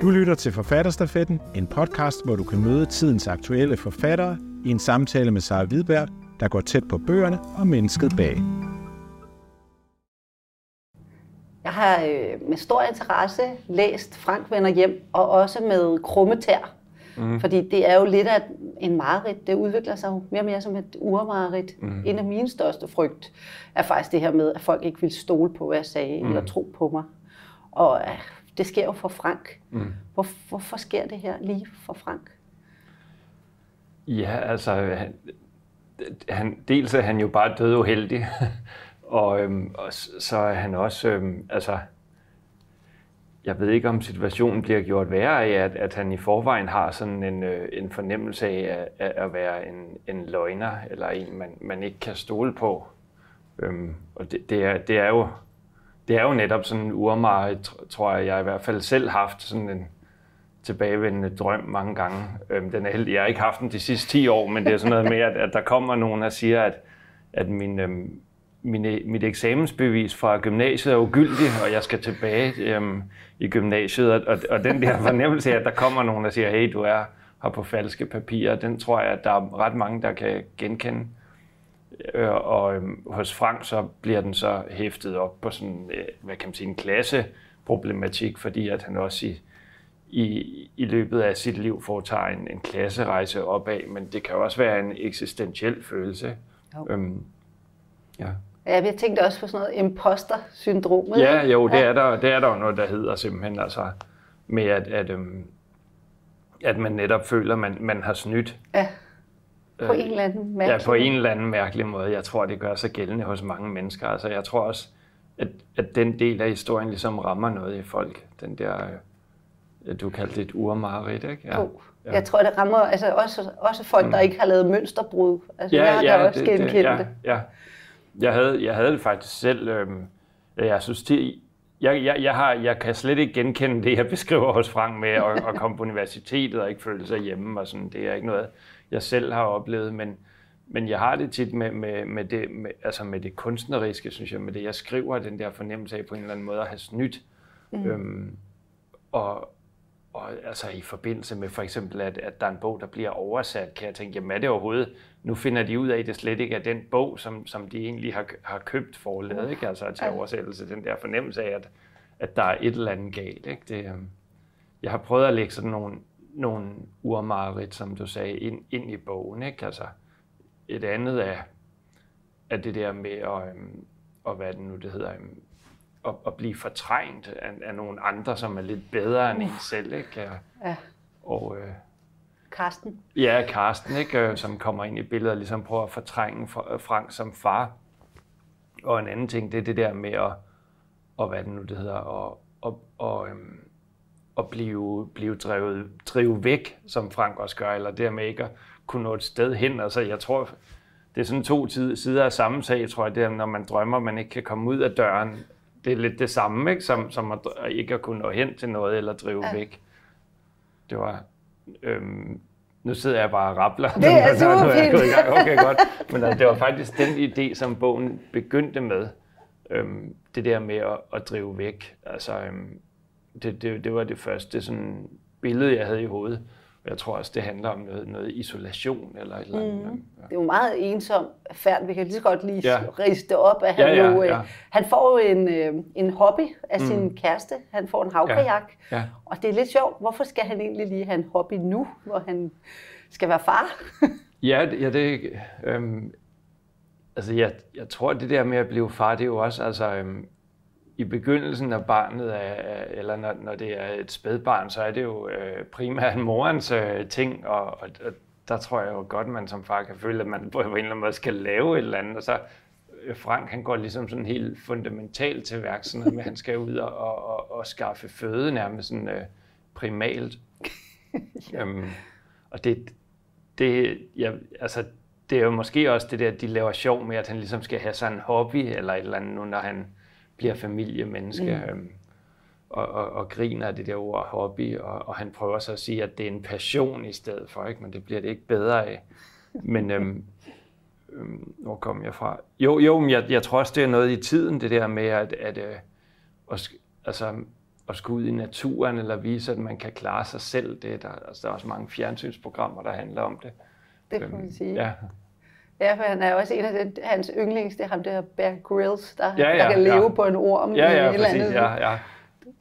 Du lytter til Forfatterstafetten, en podcast, hvor du kan møde tidens aktuelle forfattere i en samtale med Sara Hvidberg, der går tæt på bøgerne og mennesket bag. Jeg har øh, med stor interesse læst Frank vender hjem, og også med krummetær. Mm. Fordi det er jo lidt af en mareridt. Det udvikler sig jo mere og mere som et urmareridt. Mm. En af mine største frygt er faktisk det her med, at folk ikke vil stole på, hvad jeg sagde, mm. eller tro på mig. Og øh, det sker jo for Frank. Mm. Hvor, hvorfor sker det her lige for Frank? Ja, altså, han, han, dels er han jo bare død uheldig, og, øhm, og så er han også, øhm, altså, jeg ved ikke, om situationen bliver gjort værre af, at, at han i forvejen har sådan en, øh, en fornemmelse af at, at være en, en løgner, eller en, man, man ikke kan stole på. Øhm, og det, det, er, det, er jo, det er jo netop sådan en urmareridt, tror jeg, jeg i hvert fald selv haft sådan en tilbagevendende drøm mange gange. Øhm, den er heldig. Jeg har ikke haft den de sidste 10 år, men det er sådan noget med, at, at der kommer nogen, og siger, at, at min, øhm, min, e-, mit eksamensbevis fra gymnasiet er ugyldig, og jeg skal tilbage øhm, i gymnasiet. Og, og den der fornemmelse af, at der kommer nogen, og siger, hey, du er her på falske papirer, den tror jeg, at der er ret mange, der kan genkende. Øh, og øhm, hos Frank så bliver den så hæftet op på sådan, øh, hvad kan man sige, en klasseproblematik, fordi at han også i, i, i løbet af sit liv foretager en, en klasserejse opad, men det kan også være en eksistentiel følelse. Øhm, ja. Ja, jeg tænkte også på sådan noget imposter-syndromet. Ja, jo, det er der, det er der jo noget, der hedder simpelthen, altså med at, at, øhm, at man netop føler, at man, man har snydt. Ja, på øh, en eller anden mærkelig Ja, på en eller anden mærkelig måde. Jeg tror, det gør sig gældende hos mange mennesker. Altså, jeg tror også, at, at den del af historien ligesom rammer noget i folk. Den der, øh, du kaldte det et urmareridt, ikke? Ja. Oh. Ja. Jeg tror, det rammer altså også, også folk, mm. der ikke har lavet mønsterbrud. Altså, ja, jeg har ja, også genkendt det. Ja, ja. Jeg havde, jeg havde det faktisk selv. Øhm, jeg synes, det, jeg, jeg, jeg, har, jeg kan slet ikke genkende det, jeg beskriver hos Frank med at, at komme på universitetet og ikke føle sig hjemme. Og sådan. Det er ikke noget, jeg selv har oplevet, men, men jeg har det tit med, med, med, det, med, altså med det kunstneriske, synes jeg, med det, jeg skriver, den der fornemmelse af på en eller anden måde at have snydt. Mm. Øhm, og, og altså i forbindelse med for eksempel, at, at der er en bog, der bliver oversat, kan jeg tænke, jamen er det overhovedet, nu finder de ud af, at det slet ikke er den bog, som, som de egentlig har, har købt forladet, ikke? altså til oversættelse, den der fornemmelse af, at, at der er et eller andet galt. Ikke? Det, øhm, jeg har prøvet at lægge sådan nogle, nogle urmarit, som du sagde, ind, ind i bogen. Ikke? Altså, et andet er, er det der med at, øhm, og hvad det nu det hedder, øhm, at, at blive fortrængt af, af nogle andre, som er lidt bedre end en selv. Ikke? Og, ja. Og, øh, Karsten. Ja, Karsten, ikke? Øh, som kommer ind i billedet og ligesom prøver at fortrænge Frank som far. Og en anden ting, det er det der med at, og hvad det nu det hedder, og, og, og, øhm, at blive, blive drevet, drive væk, som Frank også gør, eller dermed ikke at kunne nå et sted hen. Altså, jeg tror, det er sådan to sider af samme sag, tror jeg, det er, når man drømmer, man ikke kan komme ud af døren, det er lidt det samme, ikke? Som, som at ikke at kunne nå hen til noget eller drive ja. væk. Det var... Øhm, nu sidder jeg bare og rappler. Det er super fint. Okay, godt. Men altså, det var faktisk den idé, som bogen begyndte med. Øhm, det der med at, at drive væk. Altså, øhm, det, det, det var det første sådan, billede, jeg havde i hovedet. Jeg tror også, det handler om noget, noget isolation eller et eller andet. Mm. Ja. Det er jo meget ensom færd. Vi kan lige så godt lige ja. riste op, at han ja, ja, jo, ja. Øh, han får en, øh, en hobby af mm. sin kæreste. Han får en havkajak. Ja. Ja. Og det er lidt sjovt. Hvorfor skal han egentlig lige have en hobby nu, hvor han skal være far? ja, ja, det... Øhm, altså, jeg, jeg tror, det der med at blive far, det er jo også... Altså, øhm, i begyndelsen af barnet, er, eller når, når det er et spædbarn, så er det jo øh, primært morens øh, ting, og, og, og der tror jeg jo godt, man som far kan føle, at man på en eller anden måde skal lave et eller andet, og så øh, Frank, han går ligesom sådan helt fundamentalt til værk, sådan med, at han skal ud og, og, og, og skaffe føde nærmest sådan øh, primalt. ja. øhm, og det, det, ja, altså, det er jo måske også det der, de laver sjov med, at han ligesom skal have sådan en hobby, eller et eller andet, nu når han bliver familiemenneske. Mm. Øhm, og, og, og griner af det der ord hobby, og, og han prøver så at sige, at det er en passion i stedet for, ikke? men det bliver det ikke bedre af. Men øhm, øhm, hvor kom jeg fra? Jo, jo, men jeg, jeg tror også, det er noget i tiden, det der med at, at, øh, at, altså, at skulle ud i naturen, eller vise, at man kan klare sig selv. Det, der, altså, der er også mange fjernsynsprogrammer, der handler om det. Det kan man sige. Ja. Ja, for han er også en af den, hans yndlings, det er ham der Bear Grylls, der, Ja, ja, der kan leve ja. på en orm. Ja, i ja, et eller andet. Ja, ja.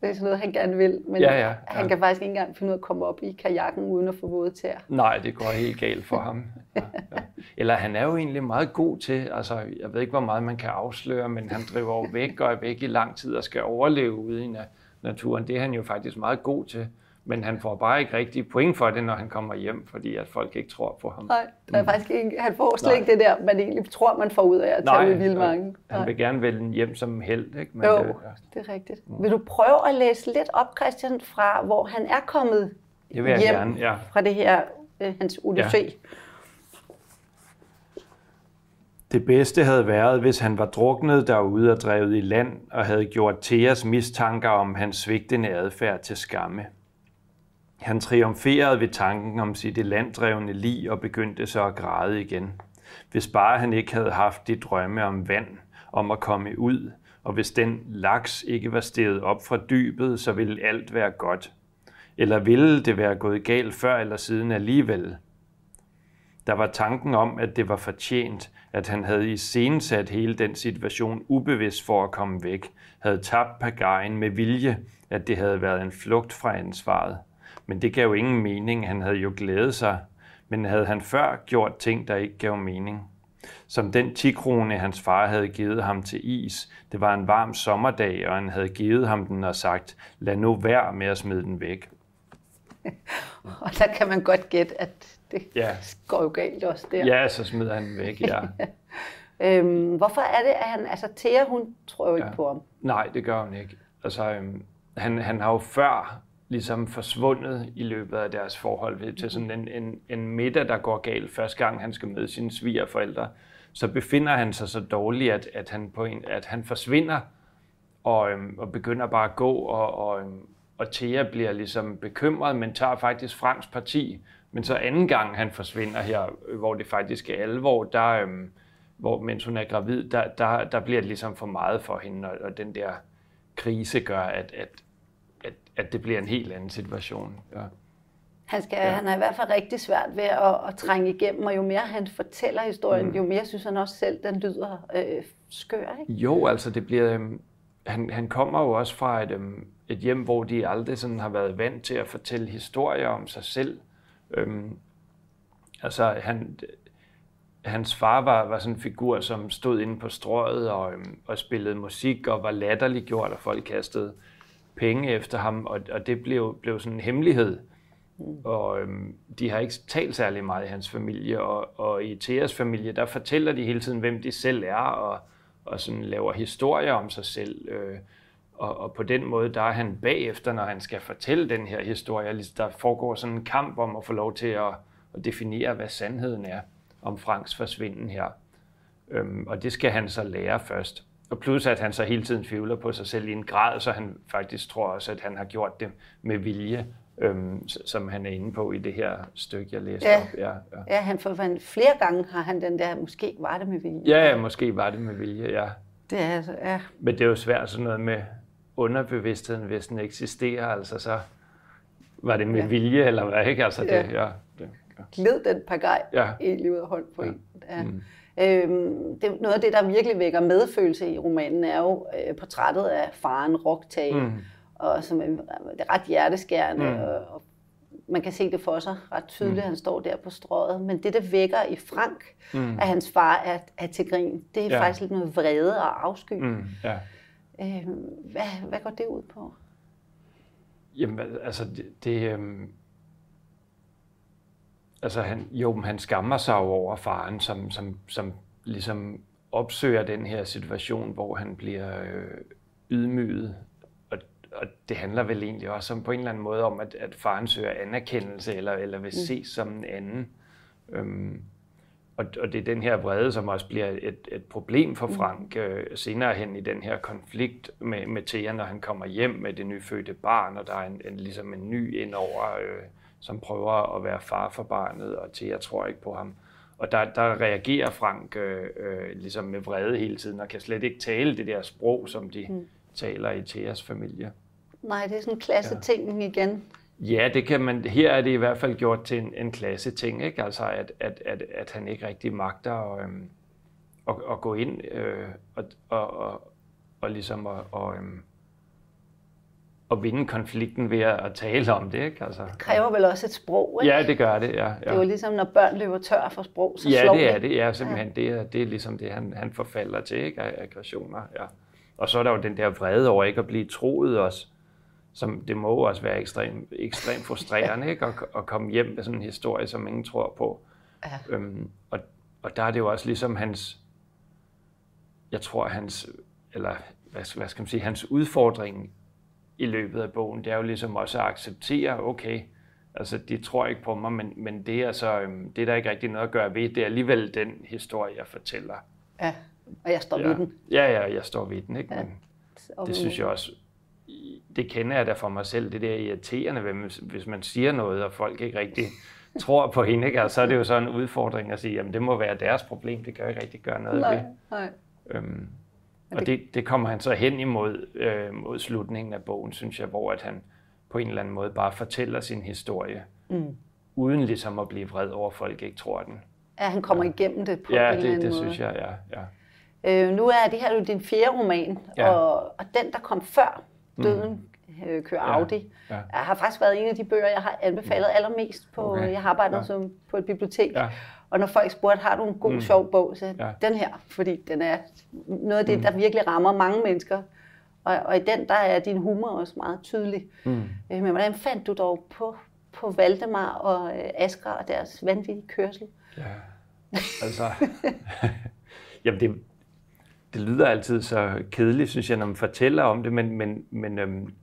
Det er sådan noget, han gerne vil, men Ja, ja, ja. han kan faktisk ikke engang finde ud af at komme op i kajakken uden at få våde tæer. Nej, det går helt galt for ham. Ja, ja. Eller han er jo egentlig meget god til, altså jeg ved ikke, hvor meget man kan afsløre, men han driver jo væk og er væk i lang tid og skal overleve ude i na- naturen. Det er han jo faktisk meget god til. Men han får bare ikke rigtig point for det, når han kommer hjem, fordi at folk ikke tror på ham. Nej, der er faktisk ikke, han får slet Nej. ikke det der, man egentlig tror, man får ud af at tage ud i vildmarken. han vil gerne vælge hjem som held, ikke? Men Jo, det, ja. det er rigtigt. Vil du prøve at læse lidt op, Christian, fra hvor han er kommet det vil jeg hjem gerne, ja. fra det her, øh, hans odyssé? Ja. Det bedste havde været, hvis han var druknet derude og drevet i land og havde gjort Theas mistanker om hans svigtende adfærd til skamme. Han triumferede ved tanken om sit landdrevne lig og begyndte så at græde igen. Hvis bare han ikke havde haft de drømme om vand, om at komme ud, og hvis den laks ikke var steget op fra dybet, så ville alt være godt. Eller ville det være gået galt før eller siden alligevel? Der var tanken om, at det var fortjent, at han havde iscenesat hele den situation ubevidst for at komme væk, havde tabt pagajen med vilje, at det havde været en flugt fra ansvaret. Men det gav jo ingen mening, han havde jo glædet sig. Men havde han før gjort ting, der ikke gav mening? Som den 10 krone, hans far havde givet ham til is. Det var en varm sommerdag, og han havde givet ham den og sagt, lad nu være med at smide den væk. Og der kan man godt gætte, at det Ja. går jo galt også der. Ja, så smider han den væk, ja. Øhm, hvorfor er det, at han, altså Thea, hun tror jo ikke Ja. på ham. Nej, det gør hun ikke. Altså, øhm, han, han har jo før ligesom forsvundet i løbet af deres forhold ved, til sådan en, en, en middag, der går galt første gang, han skal møde sine svigerforældre. Så befinder han sig så dårligt, at, at, han, på en, at han forsvinder og, øhm, og begynder bare at gå, og, og, øhm, og Thea bliver ligesom bekymret, men tager faktisk Franks parti. Men så anden gang han forsvinder her, øh, hvor det faktisk er alvor, der, øhm, hvor, mens hun er gravid, der, der, der bliver det ligesom for meget for hende, og, og den der krise gør, at, at, at, det bliver en helt anden situation. Ja. Han, skal, ja. han har i hvert fald rigtig svært ved at, at trænge igennem, og jo mere han fortæller historien, mm. jo mere synes han også selv, den lyder øh, skør. Ikke? Jo, altså det bliver... Øhm, han, han kommer jo også fra et, øhm, et hjem, hvor de aldrig sådan har været vant til at fortælle historier om sig selv. Øhm, altså han, hans far var, var sådan en figur, som stod inde på strøget og, øhm, og spillede musik og var latterliggjort, og folk kastede penge efter ham, og, og det blev, blev sådan en hemmelighed. Og øhm, de har ikke talt særlig meget i hans familie, og, og i Theas familie, der fortæller de hele tiden, hvem de selv er, og, og sådan laver historier om sig selv. Øh, og, og på den måde, der er han bagefter, når han skal fortælle den her historie. Der foregår sådan en kamp om at få lov til at, at definere, hvad sandheden er om Franks forsvinden her. Øhm, og det skal han så lære først. Og plus at han så hele tiden tvivler på sig selv i en grad, så han faktisk tror også, at han har gjort det med vilje, øhm, som han er inde på i det her stykke, jeg læste Ja. op. Ja, ja. Ja, han får, han, flere gange har han den der, måske var det med vilje. ja, ja, måske var det med vilje, ja. Det er altså, ja. Men det er jo svært sådan noget med underbevidstheden, hvis den eksisterer, altså så var det med Ja. vilje, eller hvad, ikke? Altså det, Ja. ja. det, ja. gled den pagaj ja. Ja. egentlig ud af hånd på Ja. en. Ja. Mm. Øhm, det, noget af det, der virkelig vækker medfølelse i romanen, er jo øh, portrættet af faren Rocktage, mm. og som er, det er ret hjerteskærende, mm. og, og man kan se det for sig ret tydeligt, mm. han står der på strøget. Men det, der vækker i Frank, mm. at hans far er, er til grin, det er ja. Faktisk lidt noget vrede og afsky. Mm. Ja. Øhm, hvad, hvad går det ud på? Jamen, altså, det, det øhm, altså han, jo, men han skammer sig over faren, som, som, som ligesom opsøger den her situation, hvor han bliver øh, ydmyget. Og, og det handler vel egentlig også om, på en eller anden måde om, at, at faren søger anerkendelse, eller, eller vil ses som en anden. Øhm, og, og det er den her vrede, som også bliver et, et problem for Frank øh, senere hen i den her konflikt med, med Thea, når han kommer hjem med det nyfødte barn, og der er en, en, ligesom en ny indover, øh, som prøver at være far for barnet, og Thea tror ikke på ham. Og der, der reagerer Frank øh, øh, ligesom med vrede hele tiden, og kan slet ikke tale det der sprog, som de mm. taler i Theas familie. Nej, det er sådan en klasse ja. ting igen. Ja, det kan man. Her er det i hvert fald gjort til en, en klasse ting, ikke? Altså at, at, at, at han ikke rigtig magter at, øhm, at, at gå ind øh, og, og, og, og ligesom at, og, øhm, at vinde konflikten ved at tale om det, ikke? Altså, det kræver vel også et sprog, ikke? Ja, det gør det, ja. ja. Det er jo ligesom, når børn løber tør for sprog, så ja, slår det er de. det. Ja, simpelthen. Ja. Det, er, det er ligesom det, han, han forfalder til, ikke? Aggressioner, ja. Og så er der jo den der vrede over ikke at blive troet også som det må også være ekstremt ekstrem frustrerende ikke? At, at komme hjem med sådan en historie, som ingen tror på. Ja. Øhm, og, og der er det jo også ligesom hans, jeg tror hans, eller hvad, hvad skal man sige, hans udfordring i løbet af bogen, det er jo ligesom også at acceptere, okay, altså de tror ikke på mig, men, men det, er så, øhm, det er der ikke rigtig noget at gøre ved, det er alligevel den historie, jeg fortæller. Ja, og jeg står ja. ved den. Ja, ja, jeg står ved den, ikke? Men ja. det synes jeg også, det kender jeg da for mig selv, det der irriterende, hvis man siger noget, og folk ikke rigtig tror på hende, ikke? Altså, så er det jo sådan en udfordring at sige, jamen det må være deres problem, det kan jeg ikke rigtig gøre noget nej, ved. Nej. Øhm, og det, det kommer han så hen imod øh, mod slutningen af bogen, synes jeg, hvor at han på en eller anden måde bare fortæller sin historie, mm. uden ligesom at blive vred over, at folk ikke tror den. Ja, han kommer ja. igennem det på ja, en eller anden det, det måde. synes jeg, ja. ja. Øh, nu er det her jo din fjerde roman, ja. og, og den, der kom før Døden mm. Øh, kører ja. Audi, ja. jeg har faktisk været en af de bøger, jeg har anbefalet allermest på, okay. jeg har arbejdet ja. som på et bibliotek. Ja. Og når folk spurgte, har du en god, mm. sjov bog, så ja. den her, fordi den er noget af det, mm. der virkelig rammer mange mennesker. Og, og i den, der er din humor også meget tydelig. Mm. Øh, men hvordan fandt du dog på, på Valdemar og øh, Asger og deres vanvittige kørsel? Ja, altså... jamen, det, det lyder altid så kedeligt, synes jeg, når man fortæller om det, men, men, men, øhm,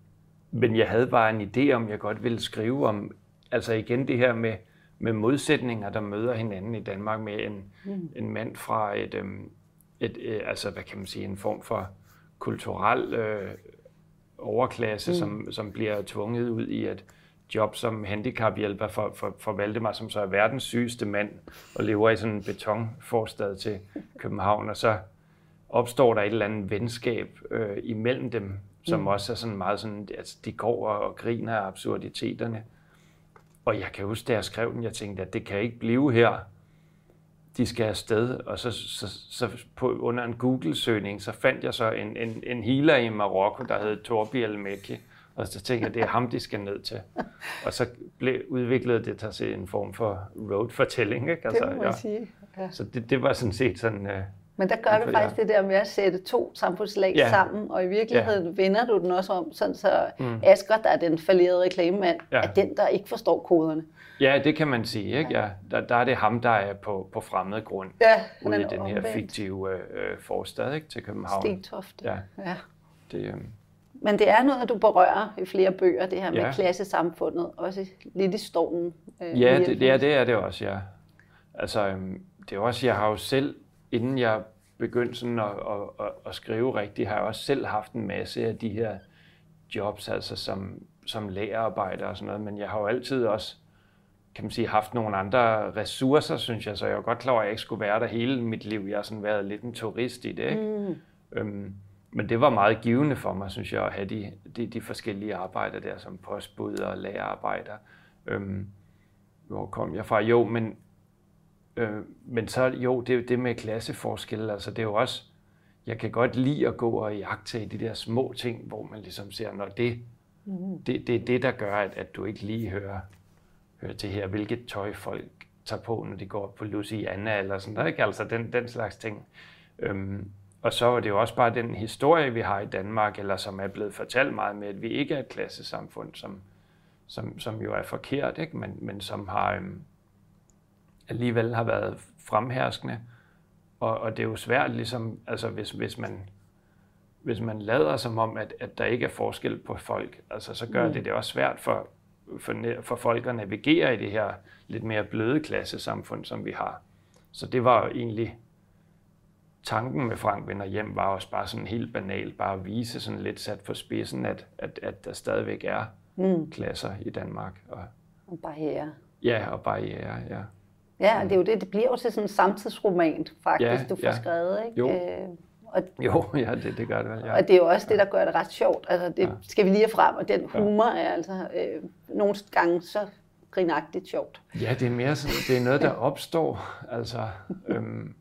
men jeg havde bare en idé om, jeg godt ville skrive om, altså igen det her med, med modsætninger, der møder hinanden i Danmark med en, mm. en mand fra et, øhm, et, øh, altså hvad kan man sige, en form for kulturel øh, overklasse, mm. som, som bliver tvunget ud i et job som handicaphjælper for, for, for Valdemar, som så er verdens sygeste mand og lever i sådan en betonforstad til København, og så opstår der et eller andet venskab øh, imellem dem, som mm. også er sådan meget sådan, altså de går og, og griner af absurditeterne. Og jeg kan huske, da jeg skrev den, jeg tænkte, at det kan ikke blive her. De skal afsted, og så, så, så på, under en Google-søgning, så fandt jeg så en, en, en healer i Marokko, der hed Torbi El-Mekki. Og så tænkte jeg, at det er ham, de skal ned til. Og så blev, udviklede det sig til en form for road-fortælling. Ikke? Altså, det må man ja. sige. Ja. Så det, det var sådan set sådan... Øh, men der gør du faktisk ja. det der med at sætte to samfundslag ja. sammen, og i virkeligheden ja. vender du den også om, sådan så mm. Asger, der er den falderede reklamemand, ja. er den, der ikke forstår koderne. Ja, det kan man sige. Ikke? Ja. Der, der er det ham, der er på, på fremmed grund ja, ude i den omvendt. her fiktive øh, forstad ikke, til København. Stentoft. Ja. ja. Det, øh... Men det er noget, du berører i flere bøger, det her ja. med klassesamfundet, også lidt i stormen. Øh, ja, det, er, det er det også, ja. Altså, øh, det er også, jeg har jo selv inden jeg begyndte sådan at, at, at, at skrive rigtigt, har jeg også selv haft en masse af de her jobs, altså som, som lærerarbejder og sådan noget, men jeg har jo altid også, kan man sige, haft nogle andre ressourcer, synes jeg, så jeg er godt klar over, at jeg ikke skulle være der hele mit liv. Jeg har sådan været lidt en turist i det, ikke? Mm. Øhm, men det var meget givende for mig, synes jeg, at have de, de, de forskellige arbejder der, som postbud og lærerarbejder. Øhm, hvor kom jeg fra? Jo, men Øh, men så jo, det er det med klasseforskel, altså det er jo også, jeg kan godt lide at gå og jagte de der små ting, hvor man ligesom ser, når det, mm. det, det er det, der gør, at, at du ikke lige hører, hører til her, hvilket tøj folk tager på, når de går på Luciana eller sådan noget, ikke? Altså den, den slags ting. Øhm, og så er det jo også bare den historie, vi har i Danmark, eller som er blevet fortalt meget med, at vi ikke er et klassesamfund, som, som, som jo er forkert, ikke? Men, men som har, øhm, alligevel har været fremherskende. Og, og det er jo svært, ligesom, altså hvis, hvis, man, hvis man lader som om, at, at der ikke er forskel på folk, altså så gør mm. det det også svært for, for, for folk at navigere i det her lidt mere bløde klassesamfund, som vi har. Så det var jo egentlig tanken med Frank vender hjem, var også bare sådan helt banalt, bare at vise sådan lidt sat på spidsen, at, at, at der stadigvæk er mm. klasser i Danmark. Og, og barriere. Ja, og barriere, ja. Ja, det er jo det. Det bliver jo til sådan en samtidsroman, faktisk, ja, du får ja. skrevet. Ikke? Jo. Øh, Og, Jo, ja, det, det gør det vel. Ja. og det er jo også det, der gør det ret sjovt. Altså, det skal vi lige frem, og den humor er altså øh, nogle gange så grinagtigt sjovt. Ja, det er mere sådan, det er noget, der opstår. Altså, øhm,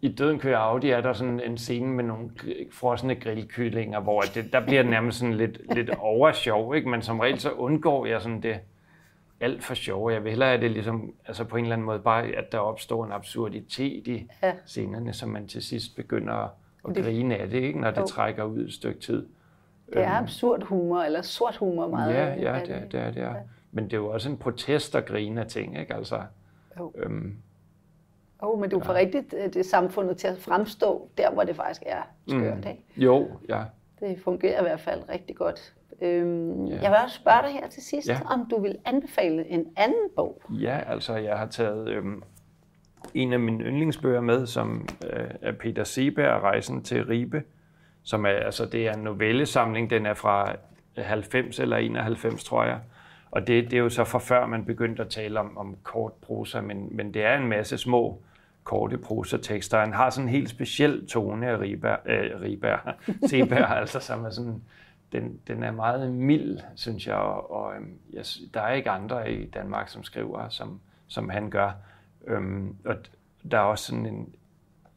I Døden kører Audi er der sådan en scene med nogle frosne grillkyllinger, hvor det, der bliver det nærmest sådan lidt, lidt oversjov, ikke? men som regel så undgår jeg sådan det alt for sjov. Jeg vil hellere have det ligesom, altså på en eller anden måde bare, at der opstår en absurditet i Ja. scenerne, som man til sidst begynder at, Det- grine af det, ikke? når det Jo. trækker ud et stykke tid. Det er absurd humor, eller sort humor meget. Ja, ja, det er det. Er, det er. Men det er jo også en protest at grine af ting, ikke? Altså, Jo. øhm, Oh, men du får rigtigt øh, det samfundet til at fremstå der, hvor det faktisk er skørt. Mm. Ikke? jo, ja. Det fungerer i hvert fald rigtig godt. Øhm, Ja. Jeg vil også spørge dig her til sidst, Ja. om du vil anbefale en anden bog. Ja, altså jeg har taget øhm, en af mine yndlingsbøger med, som øh, er Peter Seberg, Rejsen til Ribe, som er, altså det er en novellesamling, den er fra 90 eller 91, tror jeg. Og det, det er jo så fra før man begyndte at tale om, om kort prosa, men, men det er en masse små korte prosatekster. Han har sådan en helt speciel tone af Riberg, øh, Riberg, Seberg, altså som er sådan, den, den er meget mild, synes jeg, og, og øhm, jeg, der er ikke andre i Danmark, som skriver, som, som han gør. Øhm, og der er også sådan en,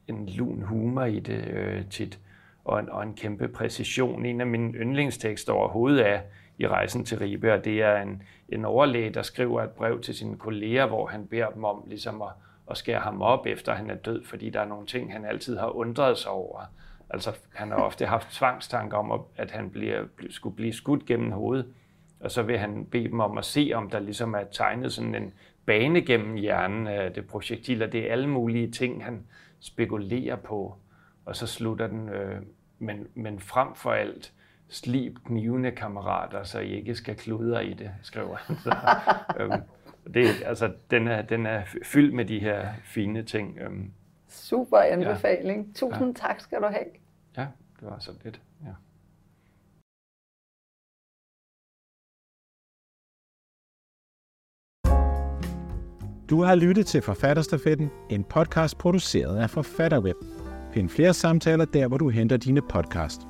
en lun humor i det øh, tit, og en, og en kæmpe præcision. En af mine yndlingstekster overhovedet er i Rejsen til Ribe, og det er en, en overlæge, der skriver et brev til sine kolleger, hvor han beder dem om ligesom at, at skære ham op, efter han er død, fordi der er nogle ting, han altid har undret sig over. Altså, han har ofte haft tvangstanker om, at- han bliver, skulle blive skudt gennem hovedet, og så vil han bede dem om at se, om der ligesom er tegnet sådan en bane gennem hjernen af det projektil, og det er alle mulige ting, han spekulerer på. Og så slutter den, øh, men, men frem for alt, slib knivende kammerater, så I ikke skal kludre i det, skriver han. Så, øhm, det, altså, den, er, den er fyldt med de her fine ting. Øhm, Super anbefaling. Ja. Tusind ja. tak skal du have det var sådan lidt. Ja. Du har lyttet til Forfatterstafetten, en podcast produceret af Forfatterweb. Find flere samtaler der, hvor du henter dine podcast.